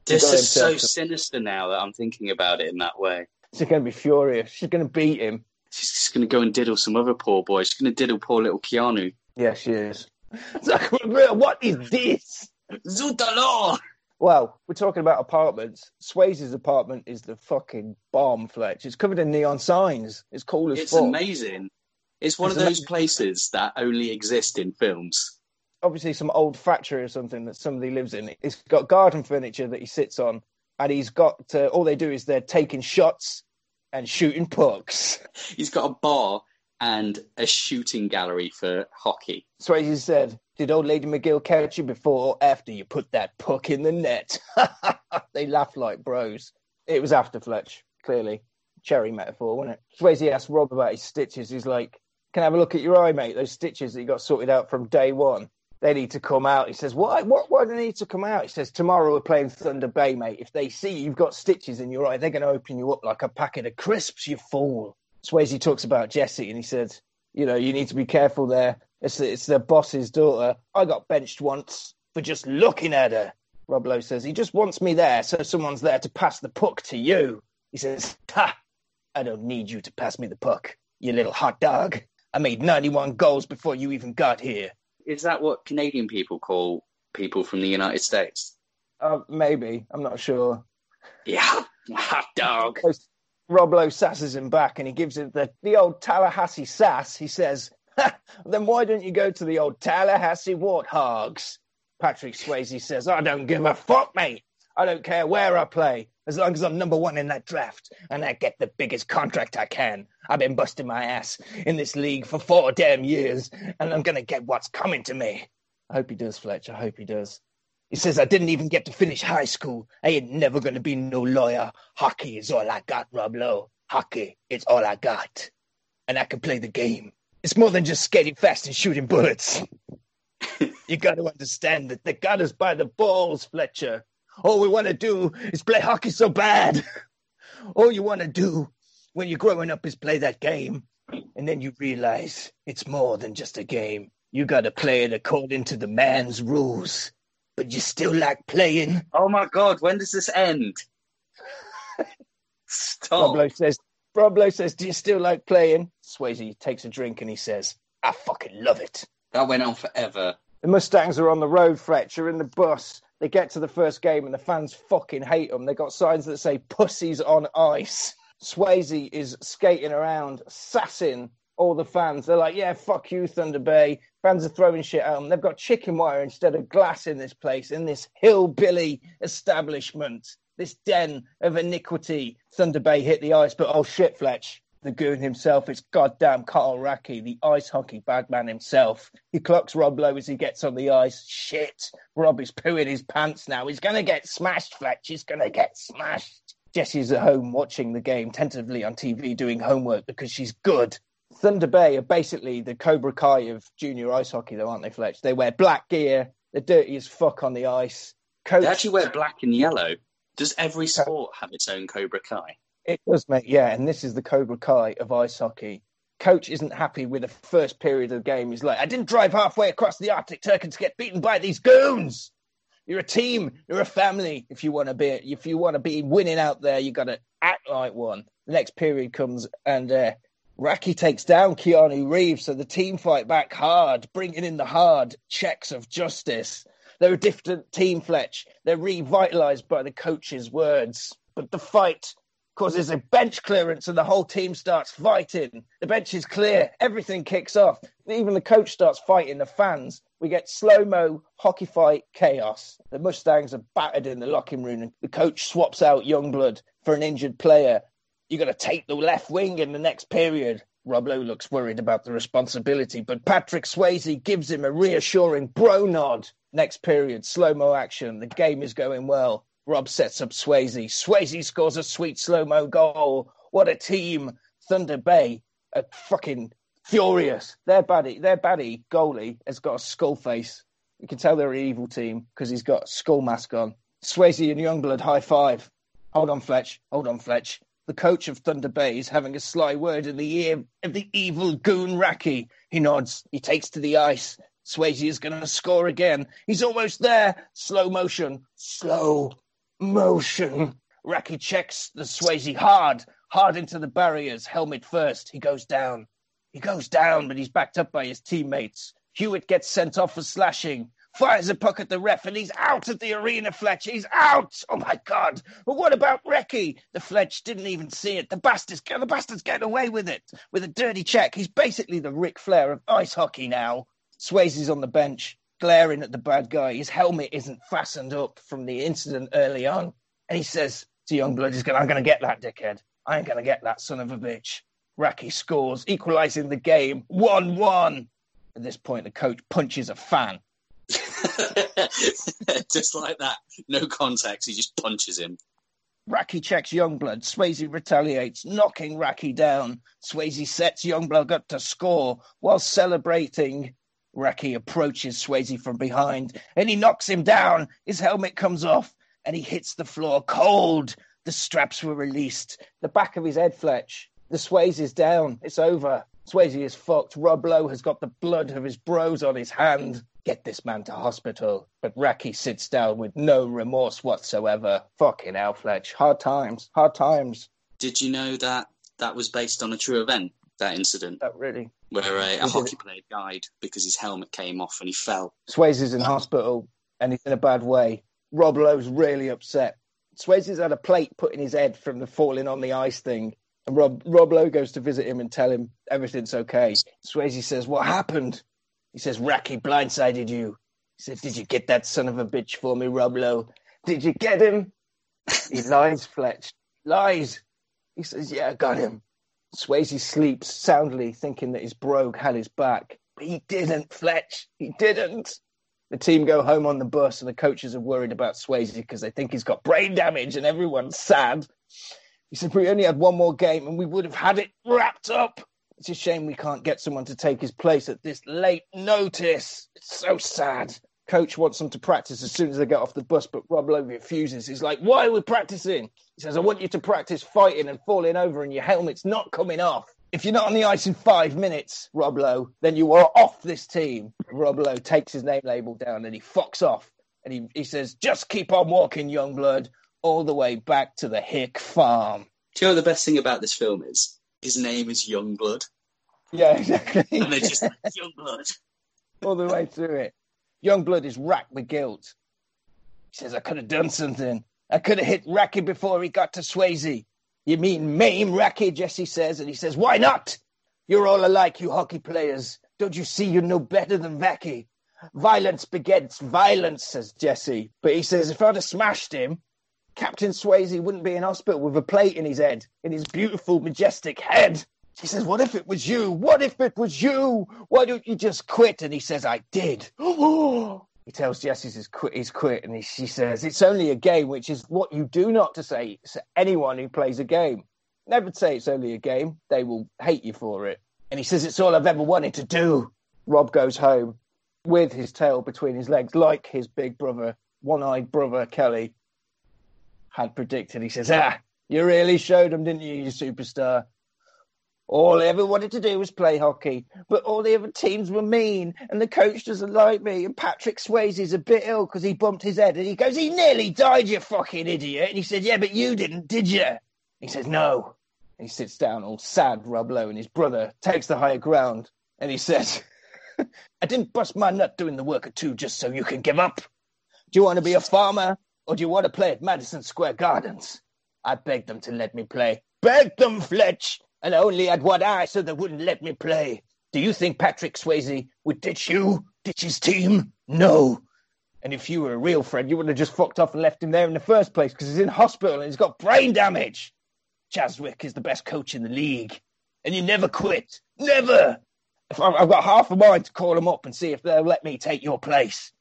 Speaker 4: This is so sinister now that I'm thinking about it in that way.
Speaker 3: She's going to be furious. She's going to beat him.
Speaker 4: She's just going to go and diddle some other poor boy. She's going to diddle poor little Keanu.
Speaker 3: Yeah, she is. what is this?
Speaker 4: Zutalo!
Speaker 3: Well, we're talking about apartments. Swayze's apartment is the fucking bomb, Fletch. It's covered in neon signs. It's cool as
Speaker 4: It's
Speaker 3: fuck.
Speaker 4: amazing. It's one
Speaker 3: It's
Speaker 4: of those
Speaker 3: amazing.
Speaker 4: places that only exist in films.
Speaker 3: Obviously, some old factory or something that somebody lives in. It's got garden furniture that he sits on, and he's got uh, all they do is they're taking shots and shooting pucks.
Speaker 4: He's got a bar and a shooting gallery for hockey.
Speaker 3: Swayze said, Did old Lady McGill catch you before or after you put that puck in the net? they laughed like bros. It was after Fletch, clearly. Cherry metaphor, wasn't it? Swayze asked Rob about his stitches. He's like, Can I have a look at your eye, mate? Those stitches that you got sorted out from day one. They need to come out. He says, Why? What, why do they need to come out? He says, Tomorrow we're playing Thunder Bay, mate. If they see you've got stitches in your eye, they're going to open you up like a packet of crisps, you fool. Swayze talks about Jesse and he says, You know, you need to be careful there. It's, it's their boss's daughter. I got benched once for just looking at her. Rob Lowe says, He just wants me there so someone's there to pass the puck to you. He says, Ha! I don't need you to pass me the puck, you little hot dog. I made 91 goals before you even got here.
Speaker 4: Is that what Canadian people call people from the United States?
Speaker 3: Uh, maybe. I'm not sure.
Speaker 4: Yeah, hot dog.
Speaker 3: Rob Lowe sasses him back and he gives it the, the old Tallahassee sass. He says, Then why don't you go to the old Tallahassee Warthogs? Patrick Swayze says, I don't give a fuck, mate. I don't care where I play, as long as I'm number one in that draft and I get the biggest contract I can. I've been busting my ass in this league for four damn years, and I'm going to get what's coming to me. I hope he does, Fletch. I hope he does. He says, I didn't even get to finish high school. I ain't never going to be no lawyer. Hockey is all I got, Rob Lowe. Hockey is all I got. And I can play the game. It's more than just skating fast and shooting bullets. you got to understand that they got us by the balls, Fletcher. All we want to do is play hockey so bad. All you want to do when you're growing up is play that game. And then you realize it's more than just a game. You got to play it according to the man's rules. But you still like playing.
Speaker 4: Oh my god, when does this end? Stop.
Speaker 3: Rob Lowe says, Rob Lowe says, do you still like playing? Swayze takes a drink and he says, I fucking love it.
Speaker 4: That went on forever.
Speaker 3: The Mustangs are on the road, Fletcher, in the bus. They get to the first game and the fans fucking hate them. They got signs that say pussies on ice. Swayze is skating around, sassing all the fans. They're like, yeah, fuck you, Thunder Bay. Fans are throwing shit at them. They've got chicken wire instead of glass in this place, in this hillbilly establishment, this den of iniquity. Thunder Bay hit the ice, but oh shit, Fletch. The goon himself, it's goddamn Carl Racki, the ice hockey bagman himself. He clocks Rob Lowe as he gets on the ice. Shit, Rob is pooing his pants now. He's going to get smashed, Fletch. He's going to get smashed. Jessie's at home watching the game tentatively on TV doing homework because she's good. Thunder Bay are basically the Cobra Kai of junior ice hockey, though, aren't they, Fletch? They wear black gear. They're dirty as fuck on the ice.
Speaker 4: Coach... They actually wear black and yellow. Does every sport have its own Cobra Kai?
Speaker 3: It does, mate. Yeah, and this is the Cobra Kai of ice hockey. Coach isn't happy with the first period of the game. He's like, I didn't drive halfway across the Arctic Circle to get beaten by these goons. You're a team. You're a family. If you want to be, if you want to be winning out there, you got to act like one. The next period comes, and uh, Racki takes down Keanu Reeves, so the team fight back hard, bringing in the hard checks of justice. They're a different team, Fletch. They're revitalized by the coach's words. But the fight causes a bench clearance and the whole team starts fighting. The bench is clear. Everything kicks off. Even the coach starts fighting the fans. We get slow mo hockey fight chaos. The Mustangs are battered in the locking room, and the coach swaps out Youngblood for an injured player. You got to take the left wing in the next period. Rob Lowe looks worried about the responsibility, but Patrick Swayze gives him a reassuring bro nod. Next period, slow mo action. The game is going well. Rob sets up Swayze. Swayze scores a sweet slow mo goal. What a team! Thunder Bay are fucking furious. Their baddie, their baddie goalie has got a skull face. You can tell they're an evil team because he's got a skull mask on. Swayze and Youngblood high five. Hold on, Fletch. Hold on, Fletch. The coach of Thunder Bay is having a sly word in the ear of the evil goon Racki. He nods. He takes to the ice. Swayze is going to score again. He's almost there. Slow motion. Slow motion. Racki checks the Swayze hard, hard into the barriers, helmet first. He goes down. He goes down, but he's backed up by his teammates. Hewitt gets sent off for slashing. Fires a puck at the ref, and he's out of the arena, Fletch. He's out. Oh my God! But what about Racki? The Fletch didn't even see it. The bastard's the bastard's getting away with it with a dirty check. He's basically the Ric Flair of ice hockey now. Swayze's on the bench glaring at the bad guy. His helmet isn't fastened up from the incident early on. And he says to Youngblood, he's going, I'm going to get that dickhead. I ain't going to get that son of a bitch. Racki scores, equalizing the game 1 1. At this point, the coach punches a fan.
Speaker 4: just like that. No context. He just punches him.
Speaker 3: Racki checks Youngblood. Swayze retaliates, knocking Racki down. Swayze sets Youngblood up to score while celebrating Racki approaches Swayze from behind and he knocks him down. His helmet comes off and he hits the floor cold. The straps were released. The back of his head, Fletch. The Swayze is down. It's over. Swayze is fucked. Rob Lowe has got the blood of his bros on his hand. Get this man to hospital. But Racki sits down with no remorse whatsoever. Fucking hell, Fletch. Hard times. Hard times.
Speaker 4: Did you know that that was based on a true event? That incident.
Speaker 3: That really.
Speaker 4: Where a, a hockey player died because his helmet came off and he fell.
Speaker 3: Swayze's in hospital and he's in a bad way. Rob Lowe's really upset. Swayze's had a plate put in his head from the falling on the ice thing. And Rob, Rob Lowe goes to visit him and tell him everything's okay. Swayze says, What happened? He says, Racki blindsided you. He says, Did you get that son of a bitch for me, Rob Lowe? Did you get him? he lies, Fletch. Lies. He says, Yeah, I got him. Swayze sleeps soundly, thinking that his brogue had his back. But he didn't, Fletch. He didn't. The team go home on the bus, and the coaches are worried about Swayze because they think he's got brain damage, and everyone's sad. He said, We only had one more game, and we would have had it wrapped up. It's a shame we can't get someone to take his place at this late notice. It's so sad coach wants them to practice as soon as they get off the bus, but Rob Lowe refuses. He's like, Why are we practicing? He says, I want you to practice fighting and falling over, and your helmet's not coming off. If you're not on the ice in five minutes, Rob Lowe, then you are off this team. Rob Lowe takes his name label down and he fucks off. And he, he says, Just keep on walking, young blood, all the way back to the Hick farm.
Speaker 4: Do you know what the best thing about this film is? His name is Youngblood.
Speaker 3: Yeah, exactly.
Speaker 4: And they're just like, young blood.
Speaker 3: all the way through it. Youngblood is racked with guilt. He says, I could have done something. I could have hit Racki before he got to Swayze. You mean maim Racki, Jesse says. And he says, Why not? You're all alike, you hockey players. Don't you see you're no better than Racki? Violence begets violence, says Jesse. But he says, If I'd have smashed him, Captain Swayze wouldn't be in hospital with a plate in his head, in his beautiful, majestic head. He says, What if it was you? What if it was you? Why don't you just quit? And he says, I did. he tells Jesse he's quit, he's quit. And he, she says, It's only a game, which is what you do not to say to anyone who plays a game. Never say it's only a game. They will hate you for it. And he says, It's all I've ever wanted to do. Rob goes home with his tail between his legs, like his big brother, one eyed brother, Kelly, had predicted. He says, Ah, you really showed him, didn't you, you superstar? All I ever wanted to do was play hockey, but all the other teams were mean, and the coach doesn't like me. And Patrick Swayze's a bit ill because he bumped his head, and he goes, "He nearly died, you fucking idiot!" And he said, "Yeah, but you didn't, did you?" He says, "No." And he sits down, all sad, Rob Lowe, and his brother takes the higher ground, and he says, "I didn't bust my nut doing the work of two just so you can give up. Do you want to be a farmer, or do you want to play at Madison Square Gardens?" I begged them to let me play. Begged them, Fletch and only had one eye, so they wouldn't let me play. Do you think Patrick Swayze would ditch you, ditch his team? No. And if you were a real friend, you would have just fucked off and left him there in the first place because he's in hospital and he's got brain damage. Chadwick is the best coach in the league, and you never quit. Never. I've got half a mind to call him up and see if they'll let me take your place.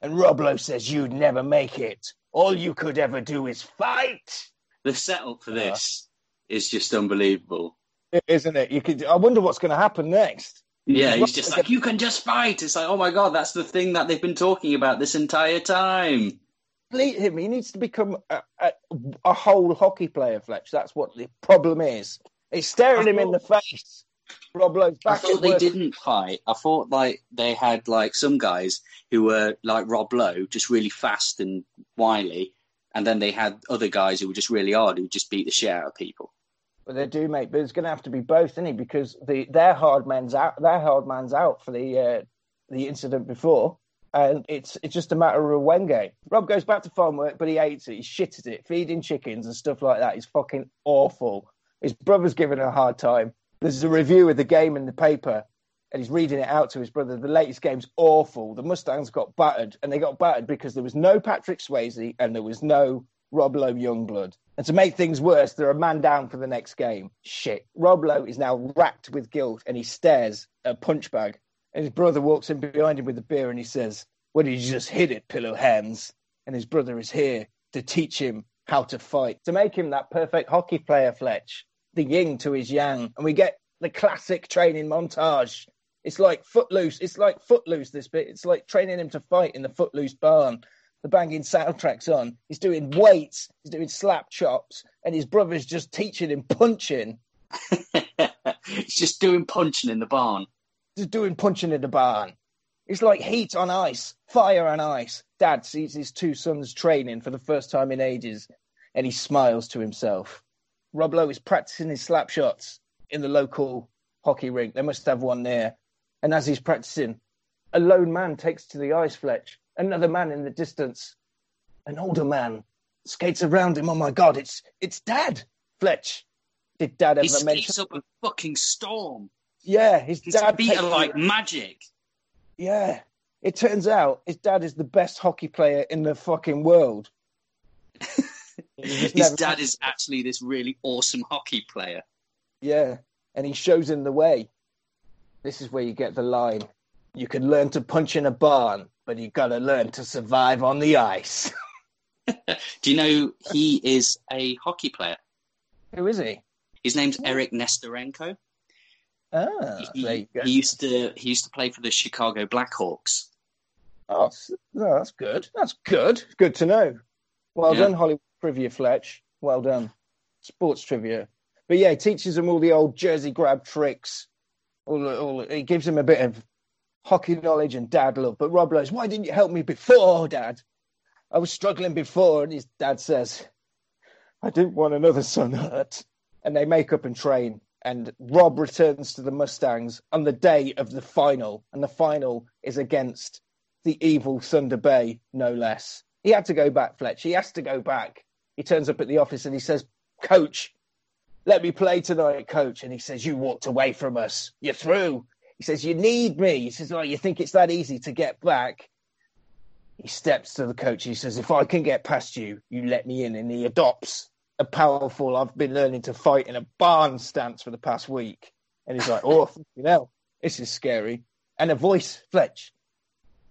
Speaker 3: And Rob Lowe says you'd never make it. All you could ever do is fight.
Speaker 4: The setup for uh-huh. this is just unbelievable.
Speaker 3: Isn't it? You could. I wonder what's going to happen next.
Speaker 4: Yeah, he's just like, you can just fight. It's like, oh my god, that's the thing that they've been talking about this entire time.
Speaker 3: Complete him. He needs to become a, a, a whole hockey player, Fletch. That's what the problem is. He's staring
Speaker 4: I
Speaker 3: him in the face. Rob Lowe's back.
Speaker 4: I
Speaker 3: thought
Speaker 4: they
Speaker 3: work.
Speaker 4: didn't fight. I thought like they had like some guys who were like Rob Lowe, just really fast and wily, and then they had other guys who were just really hard, who just beat the shit out of people.
Speaker 3: But they do, mate. But it's going to have to be both, isn't it? Because the their hard man's out. Their hard man's out for the uh, the incident before, and it's it's just a matter of when game. Rob goes back to farm work, but he hates it. He shit at it, feeding chickens and stuff like that. He's fucking awful. His brother's giving him a hard time. There's a review of the game in the paper, and he's reading it out to his brother. The latest game's awful. The Mustangs got battered, and they got battered because there was no Patrick Swayze and there was no Rob Lowe Youngblood. And to make things worse, they're a man down for the next game. Shit. Rob Lowe is now racked with guilt and he stares at a punch bag. And his brother walks in behind him with a beer and he says, What did you just hit it, pillow hands? And his brother is here to teach him how to fight, to make him that perfect hockey player, Fletch. The yin to his yang. And we get the classic training montage. It's like footloose. It's like footloose, this bit. It's like training him to fight in the footloose barn the banging soundtrack's on. He's doing weights, he's doing slap chops, and his brother's just teaching him punching,
Speaker 4: He's just doing punching in the barn.
Speaker 3: just doing punching in the barn. It's like heat on ice, fire on ice. Dad sees his two sons training for the first time in ages, and he smiles to himself. Rob Lowe is practicing his slap shots in the local hockey rink. They must have one there. And as he's practicing, a lone man takes to the ice, Fletch. Another man in the distance, an older man, skates around him. Oh my God, it's it's Dad, Fletch. Did Dad
Speaker 4: He
Speaker 3: ever mention?
Speaker 4: skates up a fucking storm.
Speaker 3: Yeah, his
Speaker 4: His
Speaker 3: dad. takes
Speaker 4: are
Speaker 3: him-
Speaker 4: like magic.
Speaker 3: Yeah, it turns out his dad is the best hockey player in the fucking world.
Speaker 4: His
Speaker 3: never-
Speaker 4: dad is actually this really awesome hockey player.
Speaker 3: Yeah, and he shows him the way. This is where you get the line. You can learn to punch in a barn, but you gotta learn to survive on the ice.
Speaker 4: Do you know he is a hockey player?
Speaker 3: Who is he?
Speaker 4: His name's Eric Nesterenko.
Speaker 3: Ah,
Speaker 4: He,
Speaker 3: there you go.
Speaker 4: he used to he used to play for the Chicago Blackhawks.
Speaker 3: Oh, that's good. That's good. Good to know. Well
Speaker 4: Yeah.
Speaker 3: done, Hollywood trivia, Fletch. Well done. Sports trivia. But yeah, he teaches him all the old jersey grab tricks. All, all, he gives him a bit of hockey knowledge and dad love. But Rob Lowe's, why didn't you help me before, Dad? I was struggling before. And his dad says, I didn't want another son hurt. And they make up and train. and Rob returns to the Mustangs on the day of the final, and the final is against the evil Thunder Bay, no less. He had to go back, Fletch. He has to go back. He turns up at the office and he says, Coach, let me play tonight, coach. And he says, You walked away from us. You're through. He says, You need me. He says, Oh, you think it's that easy to get back? He steps to the coach. He says, If I can get past you, you let me in. And he adopts a powerful, I've been learning to fight in a barn stance for the past week. And he's like, Oh, you know, this is scary. And a voice, Fletch,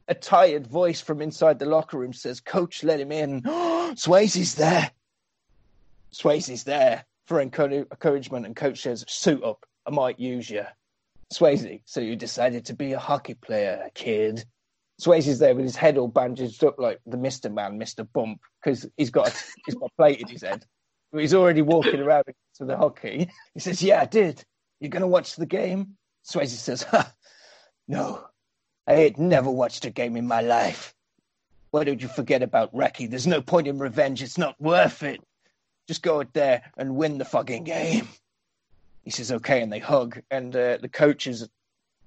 Speaker 3: a tired voice from inside the locker room says, Coach, let him in. Swayze's there. Swayze's there for encouragement, and coach says, Suit up. I might use you. Swayze, so you decided to be a hockey player, kid. Swayze's there with his head all bandaged up like the Mister Man, Mister Bump, because he's got a, he's got a plate in his head. But he's already walking around to the hockey. He says, "Yeah, I did. You're gonna watch the game?" Swayze says, ha, "No, I ain't never watched a game in my life. Why don't you forget about Racki? There's no point in revenge. It's not worth it. Just go out there and win the fucking game." He says, "Okay," and they hug. And uh, the coaches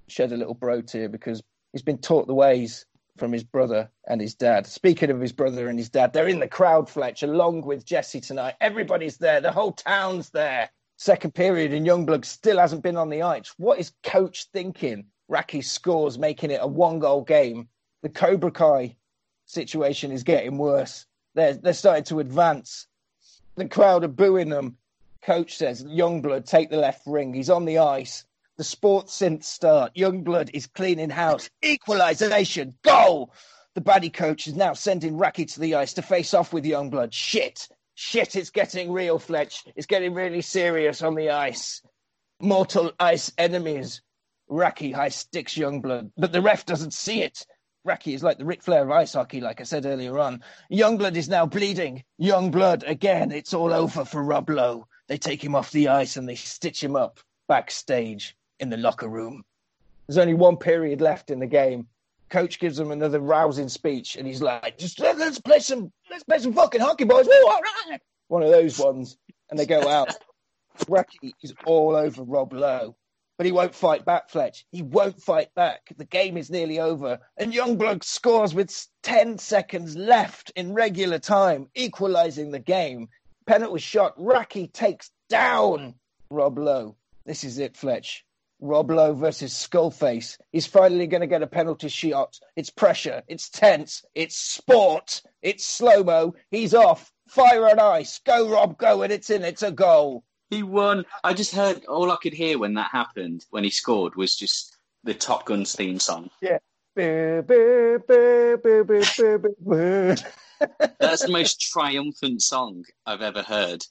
Speaker 3: shed a little bro tear because he's been taught the ways from his brother and his dad. Speaking of his brother and his dad, they're in the crowd, Fletch, along with Jesse tonight. Everybody's there. The whole town's there. Second period, and Youngblood still hasn't been on the ice. What is coach thinking? Racki scores, making it a one-goal game. The Cobra Kai situation is getting worse. They're they're starting to advance. The crowd are booing them. Coach says, "Youngblood, take the left ring." He's on the ice. The sports synth start. Youngblood is cleaning house. Equalization. Goal. The baddie coach is now sending Racki to the ice to face off with Youngblood. Shit. Shit, it's getting real, Fletch. It's getting really serious on the ice. Mortal ice enemies. Racki high sticks Youngblood, but the ref doesn't see it. Racki is like the Ric Flair of ice hockey, like I said earlier on. Youngblood is now bleeding. Youngblood, again, it's all over for Rob Lowe. They take him off the ice and they stitch him up backstage in the locker room. There's only one period left in the game. Coach gives them another rousing speech, and he's like, "Just let, us play some, let's play some fucking hockey, boys. All right." One of those ones, and they go out. Racki is all over Rob Lowe, but he won't fight back. Fletch, he won't fight back. The game is nearly over, and Youngblood scores with ten seconds left in regular time, equalising the game. Penalty shot. Racki takes down Rob Lowe. This is it, Fletch. Rob Lowe versus Skullface. He's finally going to get a penalty shot. It's pressure. It's tense. It's sport. It's slow mo. He's off. Fire and ice. Go, Rob, go. And it's in. It's a goal.
Speaker 4: He won. I just heard all I could hear when that happened, when he scored, was just the Top Gun's theme song.
Speaker 3: Yeah. That's
Speaker 4: the most triumphant song I've ever heard.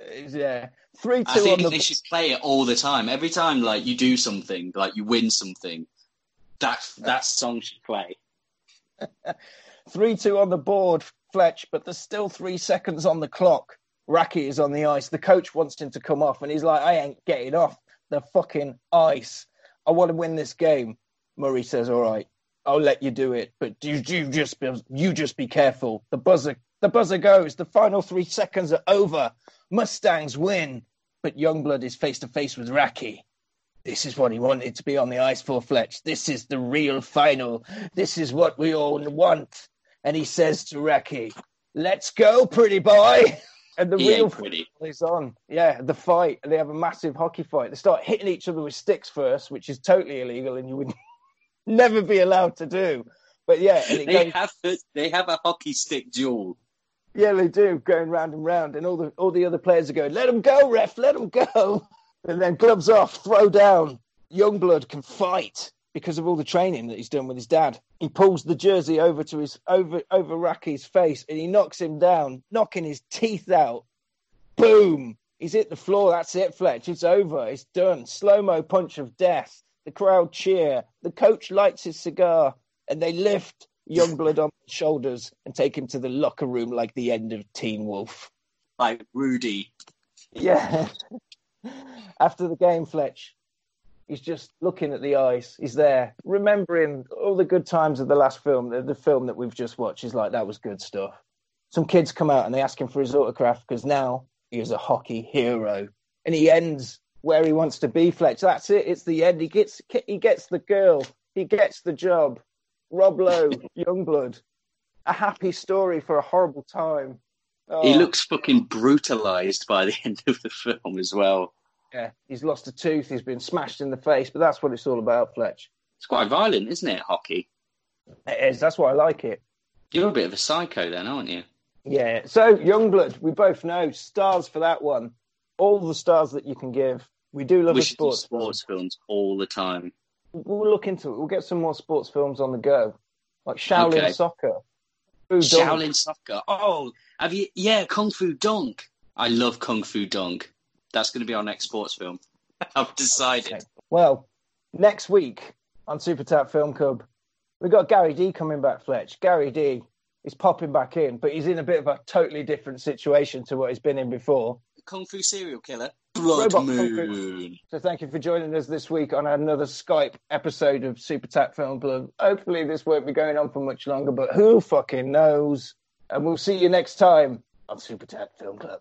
Speaker 3: Uh, yeah. Three two
Speaker 4: I think
Speaker 3: on the
Speaker 4: they should play it all the time. Every time, like you do something, like you win something, that that song should play.
Speaker 3: three two on the board, Fletch. But there's still three seconds on the clock. Racki is on the ice. The coach wants him to come off, and he's like, "I ain't getting off the fucking ice. I want to win this game." Murray says, "All right, I'll let you do it, but you, you just be, you just be careful." The buzzer the buzzer goes. The final three seconds are over. Mustangs win but Youngblood is face to face with Racki. This is what he wanted to be on the ice for, Fletch. This is the real final. This is what we all want. And he says to Racki, Let's go, pretty boy. And the
Speaker 4: He
Speaker 3: real
Speaker 4: pretty.
Speaker 3: final is on. Yeah, the fight. They have a massive hockey fight. They start hitting each other with sticks first, which is totally illegal and you would never be allowed to do. But yeah,
Speaker 4: They
Speaker 3: goes,
Speaker 4: have a, they have a hockey stick duel.
Speaker 3: Yeah, they do, going round and round, and all the all the other players are going, "Let him go, ref, let him go." And then gloves off, throw down. Youngblood can fight because of all the training that he's done with his dad. He pulls the jersey over to his over over Racki's face, and he knocks him down, knocking his teeth out. Boom! He's hit the floor. That's it, Fletch. It's over. It's done. Slow mo punch of death. The crowd cheer. The coach lights his cigar, and they lift Youngblood on their shoulders and take him to the locker room like the end of Teen Wolf.
Speaker 4: Like Rudy.
Speaker 3: Yeah. After the game, Fletch, he's just looking at the ice. He's there, remembering all the good times of the last film, the, the film that we've just watched. He's like, that was good stuff. Some kids come out and they ask him for his autograph because now he is a hockey hero. And he ends where he wants to be, Fletch. That's it. It's the end. He gets he gets the girl. He gets the job. Rob Lowe, Youngblood. A happy story for a horrible time. Oh,
Speaker 4: He ah. looks fucking brutalized by the end of the film as well.
Speaker 3: yeah, he's lost a tooth. He's been smashed in the face, but that's what it's all about, Fletch.
Speaker 4: It's quite violent, isn't it, hockey?
Speaker 3: It is. That's why I like it.
Speaker 4: You're a bit of a psycho then, aren't you?
Speaker 3: Yeah. So Youngblood, we both know stars for that one. All the stars that you can give. We do love
Speaker 4: we
Speaker 3: a sports,
Speaker 4: sports films all the time.
Speaker 3: We'll look into it. We'll get some more sports films on the go, like Shaolin
Speaker 4: Okay.
Speaker 3: Soccer. Fu Dunk.
Speaker 4: Shaolin Soccer. Oh, have you? Yeah, Kung Fu Dunk. I love Kung Fu Dunk. That's going to be our next sports film. I've decided.
Speaker 3: Okay. Well, next week on Super Tat Film Club, we've got Gary D coming back, Fletch. Gary D is popping back in, but he's in a bit of a totally different situation to what he's been in before.
Speaker 4: Kung Fu serial killer. Blood
Speaker 3: Robot
Speaker 4: Moon.
Speaker 3: So thank you for joining us this week on another Skype episode of Super Tat Film Club. Hopefully this won't be going on for much longer, but who fucking knows? And we'll see you next time on Super Tat Film Club.